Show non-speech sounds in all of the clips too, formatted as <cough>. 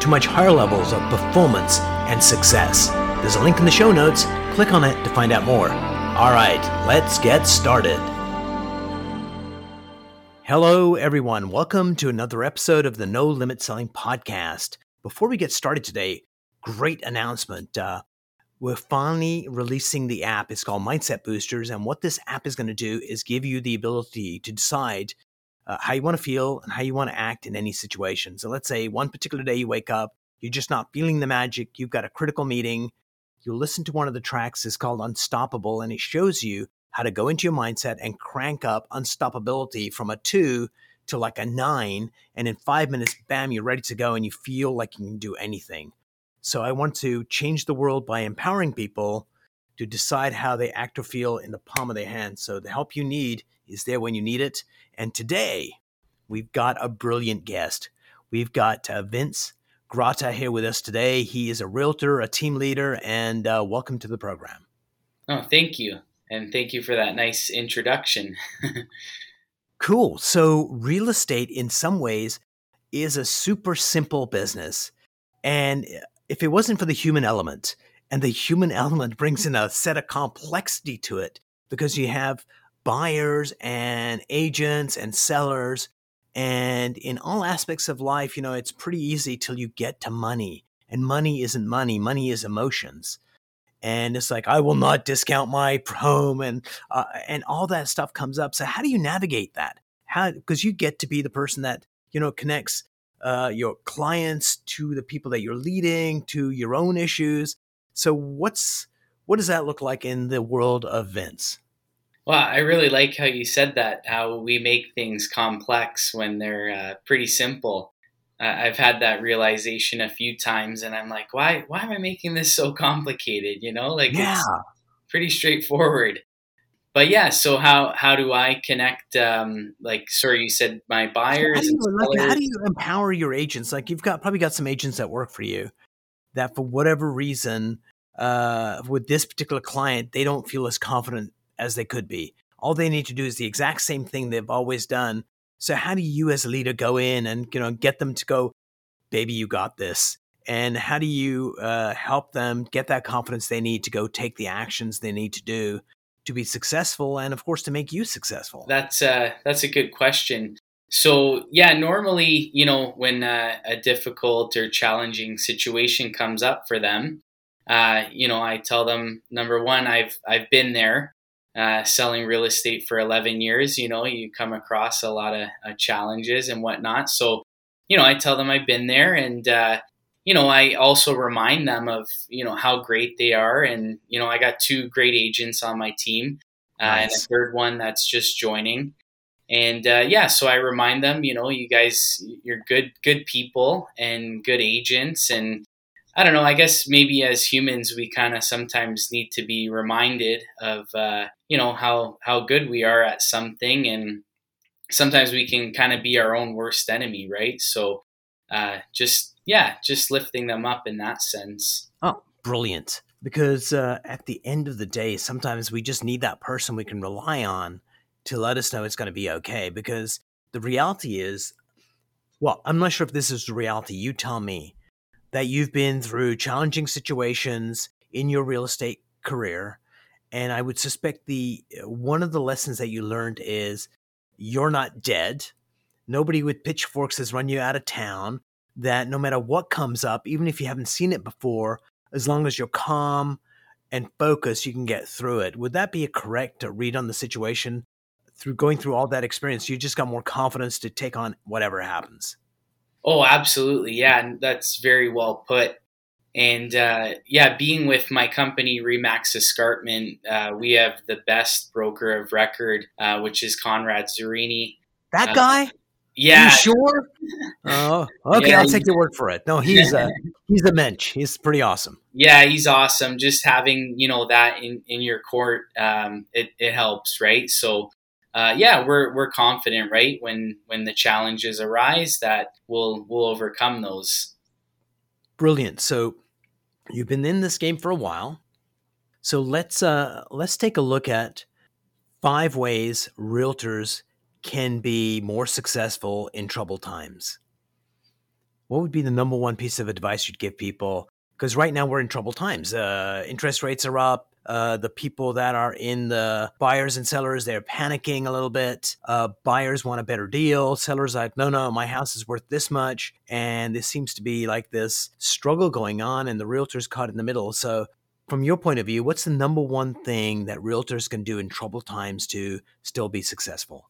to much higher levels of performance and success. There's a link in the show notes. Click on it to find out more. All right, let's get started. Hello, everyone. Welcome to another episode of the No Limit Selling Podcast. Before we get started today, great announcement. Uh, we're finally releasing the app. It's called Mindset Boosters. And what this app is going to do is give you the ability to decide uh, how you want to feel and how you want to act in any situation. So let's say one particular day you wake up, you're just not feeling the magic, you've got a critical meeting, you listen to one of the tracks, it's called Unstoppable, and it shows you how to go into your mindset and crank up unstoppability from a two to like a nine. And in five minutes, bam, you're ready to go and you feel like you can do anything. So I want to change the world by empowering people to decide how they act or feel in the palm of their hand. So the help you need is there when you need it. And today, we've got a brilliant guest. We've got uh, Vince Grata here with us today. He is a realtor, a team leader, and uh, welcome to the program. Oh, thank you. And thank you for that nice introduction. <laughs> cool. So, real estate, in some ways, is a super simple business. And if it wasn't for the human element, and the human element brings in a set of complexity to it because you have buyers and agents and sellers. And in all aspects of life, you know, it's pretty easy till you get to money. And money isn't money, money is emotions. And it's like, I will not discount my <laughs> home and, uh, and all that stuff comes up. So, how do you navigate that? How, because you get to be the person that, you know, connects uh, your clients to the people that you're leading, to your own issues. So, what's, what does that look like in the world of Vince? Well, I really like how you said that, how we make things complex when they're uh, pretty simple. Uh, I've had that realization a few times, and I'm like, why, why am I making this so complicated? You know, like yeah. it's pretty straightforward. But yeah, so how how do I connect? Um, like, sorry, you said my buyers. How do, you, like, how do you empower your agents? Like, you've got probably got some agents that work for you that, for whatever reason, uh, with this particular client, they don't feel as confident as they could be. All they need to do is the exact same thing they've always done. So how do you as a leader go in and you know get them to go, baby, you got this? And how do you uh, help them get that confidence they need to go take the actions they need to do to be successful, and of course to make you successful? That's uh, that's a good question. So yeah, normally you know when uh, a difficult or challenging situation comes up for them, uh, you know I tell them number one, I've I've been there uh, selling real estate for 11 years, you know, you come across a lot of uh, challenges and whatnot. So, you know, I tell them I've been there and, uh, you know, I also remind them of, you know, how great they are. And, you know, I got two great agents on my team nice. Uh, and a third one that's just joining. And uh, yeah, so I remind them, you know, you guys, you're good, good people and good agents. And, I don't know. I guess maybe as humans, we kind of sometimes need to be reminded of, uh, you know, how how good we are at something, and sometimes we can kind of be our own worst enemy, right? So, uh, just yeah, just lifting them up in that sense. Oh, brilliant! Because uh, at the end of the day, sometimes we just need that person we can rely on to let us know it's going to be okay. Because the reality is, well, I'm not sure if this is the reality. You tell me that you've been through challenging situations in your real estate career and i would suspect the uh, one of the lessons that you learned is you're not dead. Nobody with pitchforks has run you out of town that no matter what comes up even if you haven't seen it before as long as you're calm and focused you can get through it. Would that be a correct read on the situation? Through going through all that experience you just got more confidence to take on whatever happens Oh, absolutely. Yeah, And that's very well put. And uh, yeah, being with my company, Remax Escarpment, uh, we have the best broker of record, uh, which is Conrad Zurini. That uh, guy? Yeah. You sure? <laughs> Oh, okay. Yeah, I'll take your word for it. No, <laughs> he's a he's a mensch. He's pretty awesome. Yeah, he's awesome. Just having you know that in in your court, um, it it helps, right? So. Uh, yeah, we're we're confident, right? When when the challenges arise, that we'll we'll overcome those. Brilliant. So you've been in this game for a while. So let's uh, let's take a look at five ways realtors can be more successful in troubled times. What would be the number one piece of advice you'd give people? Because right now we're in troubled times. Uh, interest rates are up. Uh, the people that are in the buyers and sellers, they're panicking a little bit. Uh, buyers want a better deal. Sellers like, no, no, my house is worth this much. And this seems to be like this struggle going on, and the realtor's caught in the middle. So, from your point of view, what's the number one thing that realtors can do in troubled times to still be successful?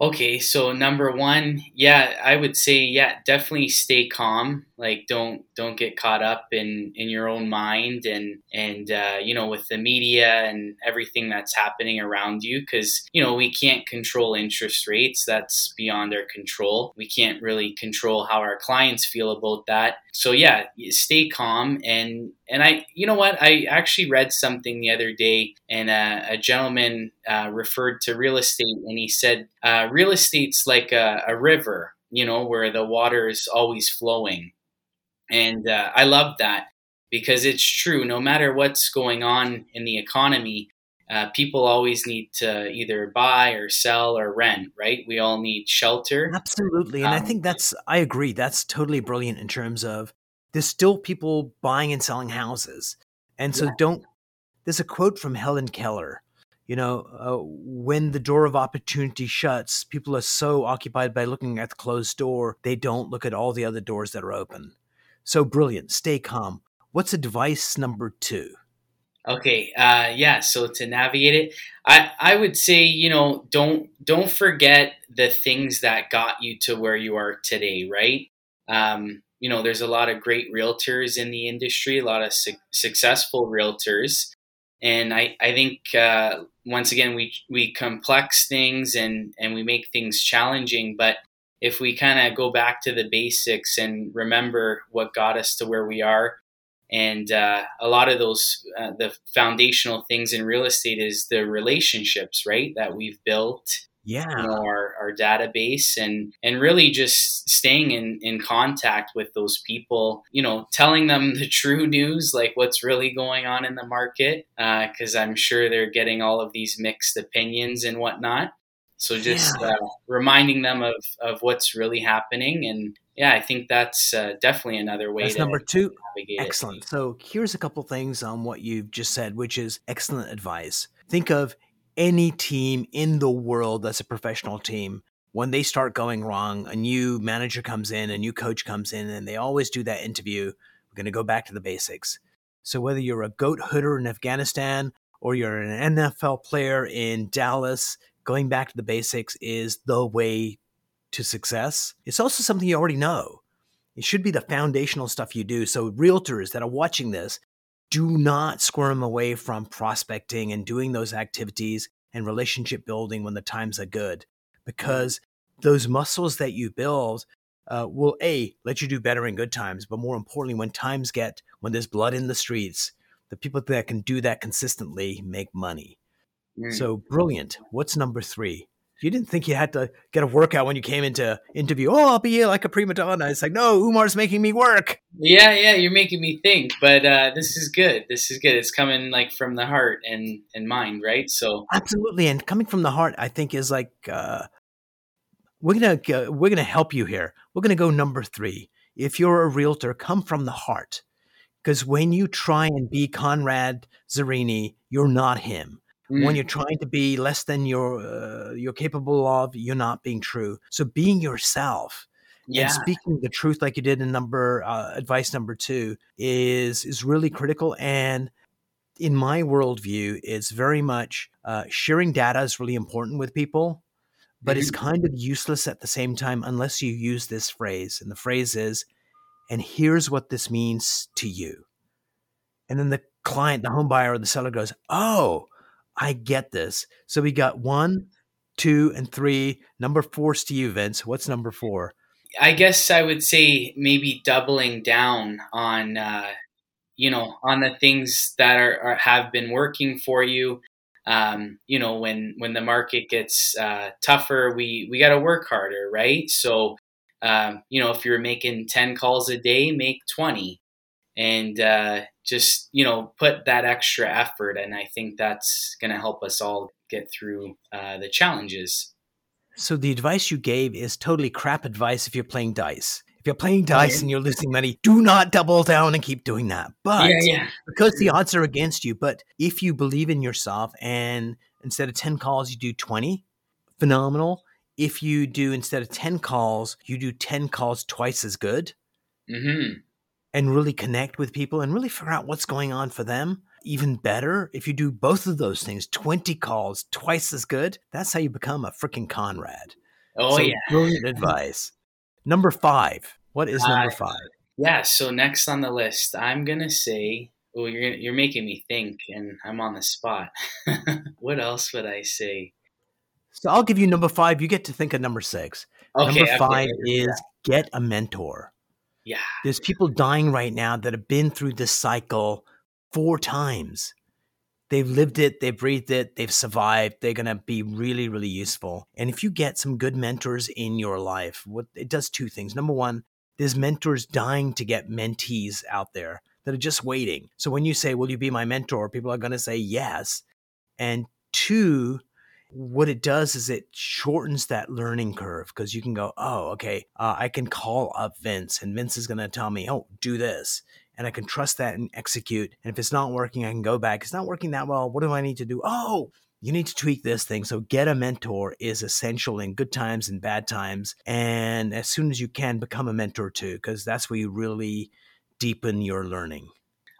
Okay, so number one, yeah, I would say, yeah, definitely stay calm. Like, don't don't get caught up in in your own mind and and uh, you know with the media and everything that's happening around you, because you know we can't control interest rates. That's beyond our control. We can't really control how our clients feel about that. So yeah, stay calm and and I, you know what? I actually read something the other day, and uh, a gentleman uh, referred to real estate, and he said, uh, "Real estate's like a, a, river, you know, where the water is always flowing." And uh, I love that because it's true. No matter what's going on in the economy, uh, people always need to either buy or sell or rent, right? We all need shelter. Absolutely, and um, I think that's I agree. That's totally brilliant in terms of there's still people buying and selling houses. And so yeah. don't, there's a quote from Helen Keller. You know, uh, when the door of opportunity shuts, people are so occupied by looking at the closed door, they don't look at all the other doors that are open. So brilliant. Stay calm. What's advice number two? Okay, uh, yeah. So to navigate it, I I would say you know don't don't forget the things that got you to where you are today, right? Um, you know, there's a lot of great realtors in the industry, a lot of su- successful realtors. And I, I think uh, once again we we complex things and and we make things challenging. But if we kind of go back to the basics and remember what got us to where we are, and uh, a lot of those uh, the foundational things in real estate is the relationships, right, that we've built yeah you know, our, our database and and really just staying in in contact with those people you know telling them <laughs> the true news like what's really going on in the market because uh, i'm sure they're getting all of these mixed opinions and whatnot so just yeah. uh, reminding them of of what's really happening and yeah, I think that's uh, definitely another way. That's number two. Excellent. It. So here's a couple things on what you've just said, which is excellent advice. Think of any team in the world that's a professional team, when they start going wrong, a new manager comes in, a new coach comes in, and they always do that interview. We're going to go back to the basics. So, whether you're a goat hooder in Afghanistan or you're an NFL player in Dallas, going back to the basics is the way to success. It's also something you already know. It should be the foundational stuff you do. So, realtors that are watching this, do not squirm away from prospecting and doing those activities and relationship building when the times are good because those muscles that you build uh, will a let you do better in good times but more importantly when times get when there's blood in the streets the people that can do that consistently make money. Mm. so brilliant. What's number three you didn't think you had to get a workout when you came into interview. Oh, I'll be like a prima donna. It's like, no, Umar's making me work. Yeah, yeah, you're making me think. But uh, this is good. This is good. It's coming like from the heart and and mind, right? So absolutely, and coming from the heart, I think is like uh, we're gonna uh, we're gonna help you here. We're gonna go number three. If you're a realtor, come from the heart, because when you try and be Conrad Zurini, you're not him Mm. When you're trying to be less than you're uh, you're capable of, you're not being true. So being yourself yeah. and speaking the truth, like you did in number uh, advice number two, is is really critical. And in my worldview, it's very much uh, sharing data is really important with people, but mm-hmm. it's kind of useless at the same time unless you use this phrase. And the phrase is, "And here's what this means to you." And then the client, the home buyer, or the seller goes, "Oh." I get this. So we got one, two, and three. Number four, to you, Vince. What's number four? I guess I would say maybe doubling down on uh, you know on the things that are, are have been working for you. Um, you know when when the market gets uh, tougher, we we got to work harder, right? So um, you know if you're making ten calls a day, make twenty, and uh, just you know put that extra effort. And I think that's going to help us all get through uh, the challenges. So the advice you gave is totally crap advice if you're playing dice. If you're playing dice and you're losing money, do not double down and keep doing that. But yeah, yeah. because the odds are against you, but if you believe in yourself and instead of 10 calls, you do 20, phenomenal. If you do instead of 10 calls, you do 10 calls twice as good Mm-hmm. And really connect with people and really figure out what's going on for them. Even better, if you do both of those things, 20 calls twice as good, that's how you become a freaking Conrad. Oh So, yeah. Brilliant advice. Number five. What is number Uh, five? Yeah, so next on the list, I'm gonna say, oh, you're gonna, you're making me think, and I'm on the spot. <laughs> what else would I say? So I'll give you number five. You get to think of number six. Okay, number five is get a mentor. Yeah, There's people dying right now that have been through this cycle four times. They've lived it, they've breathed it, they've survived. They're going to be really, really useful. And if you get some good mentors in your life, what it does two things. Number one, there's mentors dying to get mentees out there that are just waiting. So when you say, "Will you be my mentor?" people are going to say yes. And two, what it does is it shortens that learning curve because you can go, oh, okay, uh, I can call up Vince and Vince is going to tell me, oh, do this. And I can trust that and execute. And if it's not working, I can go back. It's not working that well. What do I need to do? Oh, you need to tweak this thing. So, get a mentor is essential in good times and bad times. And as soon as you can, become a mentor too, because that's where you really deepen your learning.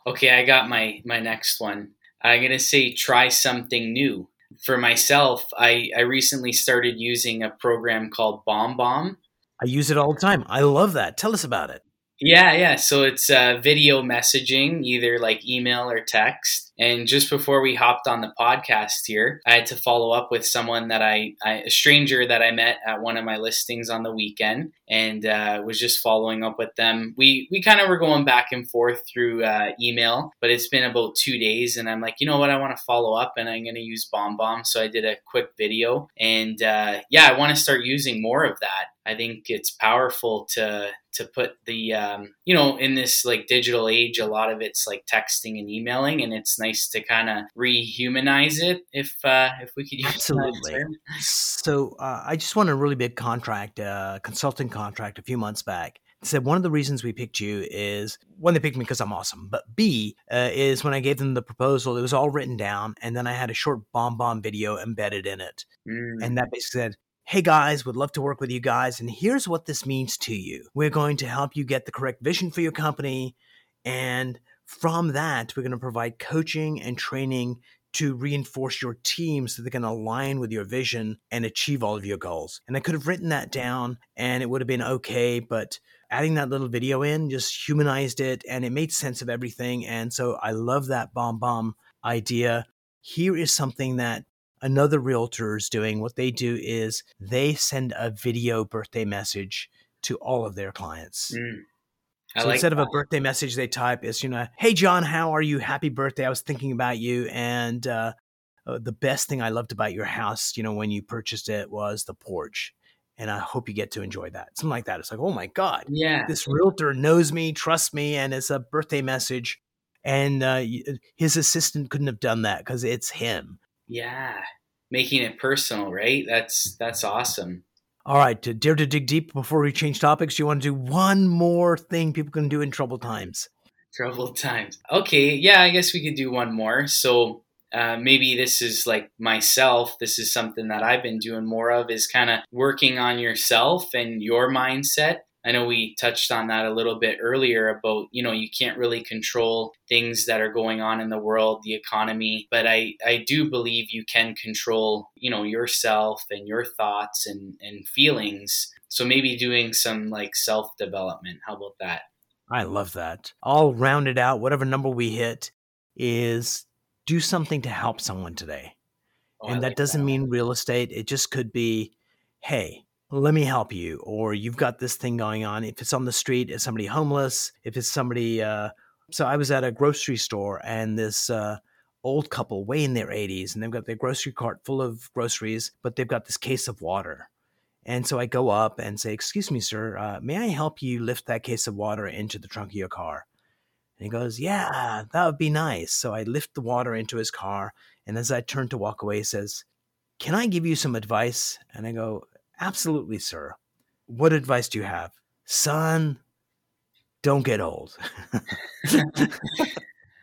okay. I got my my next one. I'm gonna say try something new. For myself, I I recently started using a program called BombBomb. I use it all the time. I love that. Tell us about it. Yeah, yeah. So it's uh, video messaging, either like email or text. And just before we hopped on the podcast here, I had to follow up with someone that I, I a stranger that I met at one of my listings on the weekend, and uh, was just following up with them. We we kind of were going back and forth through uh, email, but it's been about two days, and I'm like, you know what, I want to follow up, and I'm going to use BombBomb. So I did a quick video, and uh, yeah, I want to start using more of that. I think it's powerful to to put the um, you know in this like digital age, a lot of it's like texting and emailing, and it's nice to kind of rehumanize it if uh, if we could use that Absolutely. So uh, I just won a really big contract, uh, consulting contract, a few months back. It said one of the reasons we picked you is one, they picked me because I'm awesome, but B uh, is when I gave them the proposal, it was all written down, and then I had a short BombBomb video embedded in it, Mm. and that basically said. Hey guys, would love to work with you guys. And here's what this means to you. We're going to help you get the correct vision for your company. And from that, we're going to provide coaching and training to reinforce your team so they can align with your vision and achieve all of your goals. And I could have written that down and it would have been okay, but adding that little video in just humanized it and it made sense of everything. And so I love that BombBomb idea. Here is something that another realtor is doing. What they do is they send a video birthday message to all of their clients. Mm. So like instead of a birthday message, they type is, you know, hey, John, how are you? Happy birthday. I was thinking about you. And uh, uh, the best thing I loved about your house, you know, when you purchased it was the porch. And I hope you get to enjoy that. Something like that. It's like, oh my God, yeah, this realtor knows me, trusts me, and it's a birthday message. And uh, his assistant couldn't have done that because it's him. Yeah, making it personal, right? That's that's awesome. All right, to dare to dig deep before we change topics, you want to do one more thing people can do in troubled times. Troubled times. Okay, yeah, I guess we could do one more. So uh, maybe this is like myself. This is something that I've been doing more of is kind of working on yourself and your mindset. I know we touched on that a little bit earlier about, you know, you can't really control things that are going on in the world, the economy, but I, I do believe you can control, you know, yourself and your thoughts and, and feelings. So maybe doing some like self development. How about that? I love that. All rounded out, whatever number we hit is do something to help someone today. Oh, I and that like doesn't mean real estate. It just could be, hey, let me help you, or you've got this thing going on. If it's on the street, is somebody homeless? If it's somebody, uh, so I was at a grocery store and this uh, old couple, way in their 80s, and they've got their grocery cart full of groceries, but they've got this case of water. And so I go up and say, Excuse me, sir, uh, may I help you lift that case of water into the trunk of your car? And he goes, Yeah, that would be nice. So I lift the water into his car. And as I turn to walk away, he says, Can I give you some advice? And I go, Absolutely, sir. What advice do you have? Son, don't get old. <laughs>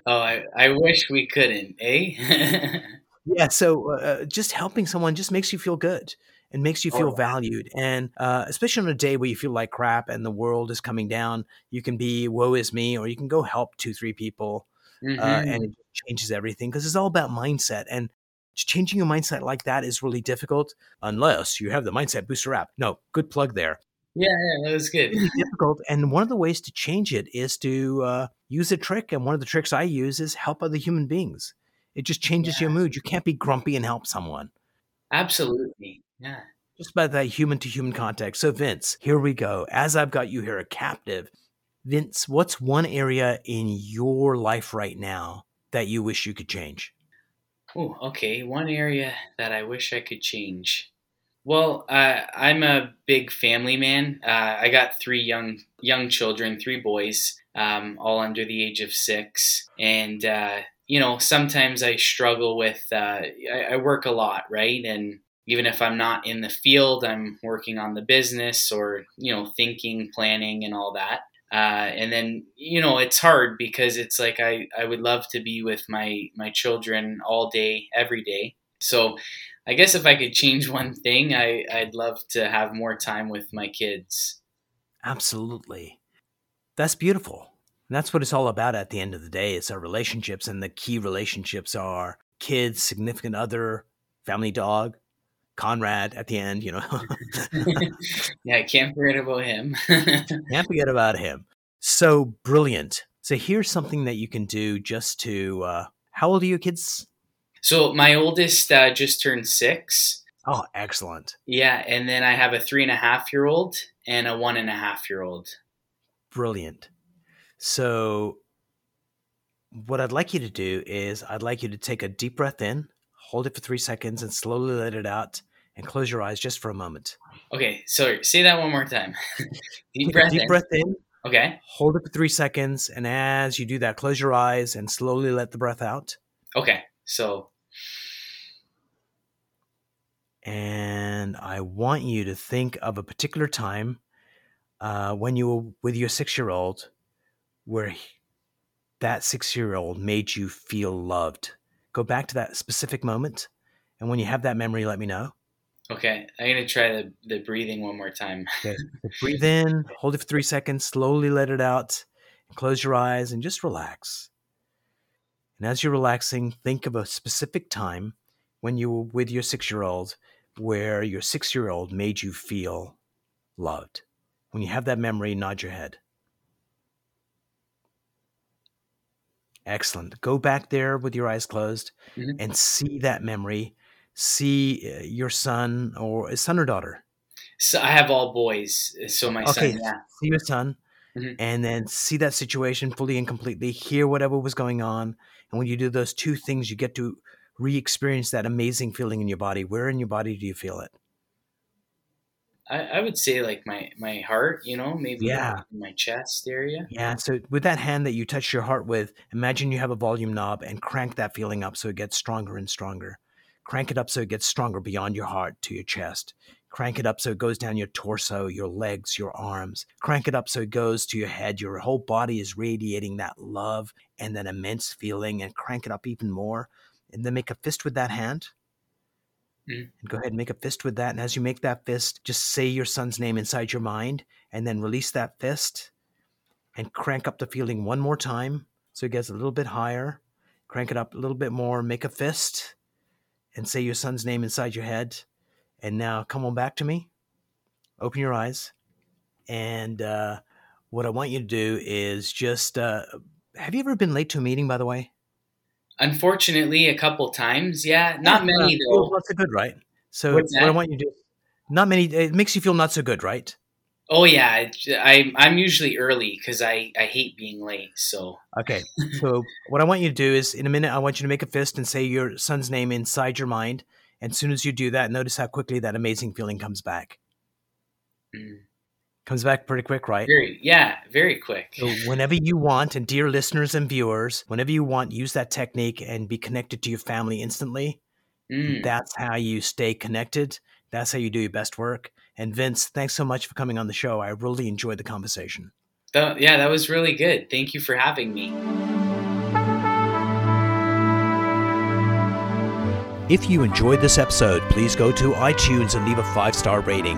oh, I, I wish we couldn't, eh? <laughs> yeah. So uh, just helping someone just makes you feel good and makes you feel oh. valued. And uh, especially on a day where you feel like crap and the world is coming down, you can be woe is me, or you can go help two, three people. Mm-hmm. Uh, and mm-hmm. it changes everything because it's all about mindset. And changing your mindset like that is really difficult unless you have the mindset booster app. No, good plug there. Yeah, yeah, that was good. It's difficult, and one of the ways to change it is to uh, use a trick. And one of the tricks I use is help other human beings. It just changes yeah. your mood. You can't be grumpy and help someone. Absolutely. Yeah. Just about that human to human contact. So, Vince, here we go. As I've got you here, a captive, Vince, what's one area in your life right now that you wish you could change? Oh, okay. One area that I wish I could change. Well, uh, I'm a big family man. Uh, I got three young young children, three boys, um, all under the age of six, and uh, you know sometimes I struggle with. Uh, I, I, work a lot, right, and even if I'm not in the field, I'm working on the business or you know thinking, planning, and all that. Uh, and then you know it's hard because it's like I, I would love to be with my my children all day every day. So i guess if i could change <laughs> one thing I, i'd love to have more time with my kids. Absolutely. That's beautiful. And that's what it's all about at the end of the day it's our relationships and the key relationships are kids significant other family dog Conrad at the end, you know. <laughs> yeah, I can't forget about him. <laughs> can't forget about him. So brilliant. So here's something that you can do just to. Uh, how old are your kids? So my oldest uh, just turned six. Oh, excellent. Yeah, and then I have a three and a half year old and a one and a half year old. Brilliant. So, what I'd like you to do is, I'd like you to take a deep breath in, hold it for three seconds, and slowly let it out and close your eyes just for a moment. Okay, so say that one more time. <laughs> deep breath deep in. breath in. Okay. Hold it for three seconds, and as you do that, close your eyes and slowly let the breath out. Okay, so. And I want you to think of a particular time uh, when you were with your six-year-old, where that six-year-old made you feel loved. Go back to that specific moment, and when you have that memory, let me know. Okay, I'm gonna try the, the breathing one more time. <laughs> okay. Breathe in, hold it for three seconds, slowly let it out, close your eyes and just relax. And as you're relaxing, think of a specific time when you were with your six year old where your six year old made you feel loved. When you have that memory, nod your head. Excellent. Go back there with your eyes closed mm-hmm. and see that memory see uh, your son or a son or daughter? So I have all boys. So my okay, son, yeah. See your son, mm-hmm. and then see that situation fully and completely. Hear whatever was going on, and when you do those two things, you get to re-experience that amazing feeling in your body. Where in your body do you feel it? I, I would say like my my heart, you know, maybe yeah. my chest area. Yeah. So with that hand that you touch your heart with, imagine you have a volume knob and crank that feeling up so it gets stronger and stronger. Crank it up so it gets stronger beyond your heart to your chest. Crank it up so it goes down your torso, your legs, your arms. Crank it up so it goes to your head. Your whole body is radiating that love and that immense feeling, and crank it up even more. And then make a fist with that hand. Mm. And go ahead and make a fist with that. And as you make that fist, just say your son's name inside your mind and then release that fist and crank up the feeling one more time so it gets a little bit higher. Crank it up a little bit more. Make a fist and say your son's name inside your head. And now come on back to me. Open your eyes. And uh, what I want you to do is just uh, have you ever been late to a meeting, by the way? Unfortunately, a couple times. Yeah, not yeah, many though. Not so good, right? So what I want you to do, not many. It makes you feel not so good, right? Oh yeah, I I'm usually early because I I hate being late. So okay, so what I want you to do is in a minute I want you to make a fist and say your son's name inside your mind. And as soon as you do that, notice how quickly that amazing feeling comes back. Mm. Comes back pretty quick, right? Very, yeah, very quick. So whenever you want, and dear listeners and viewers, whenever you want, use that technique and be connected to your family instantly. Mm. That's how you stay connected. That's how you do your best work. And Vince, thanks so much for coming on the show. I really enjoyed the conversation. yeah, that was really good. Thank you for having me. If you enjoyed this episode, please go to iTunes and leave a five star rating.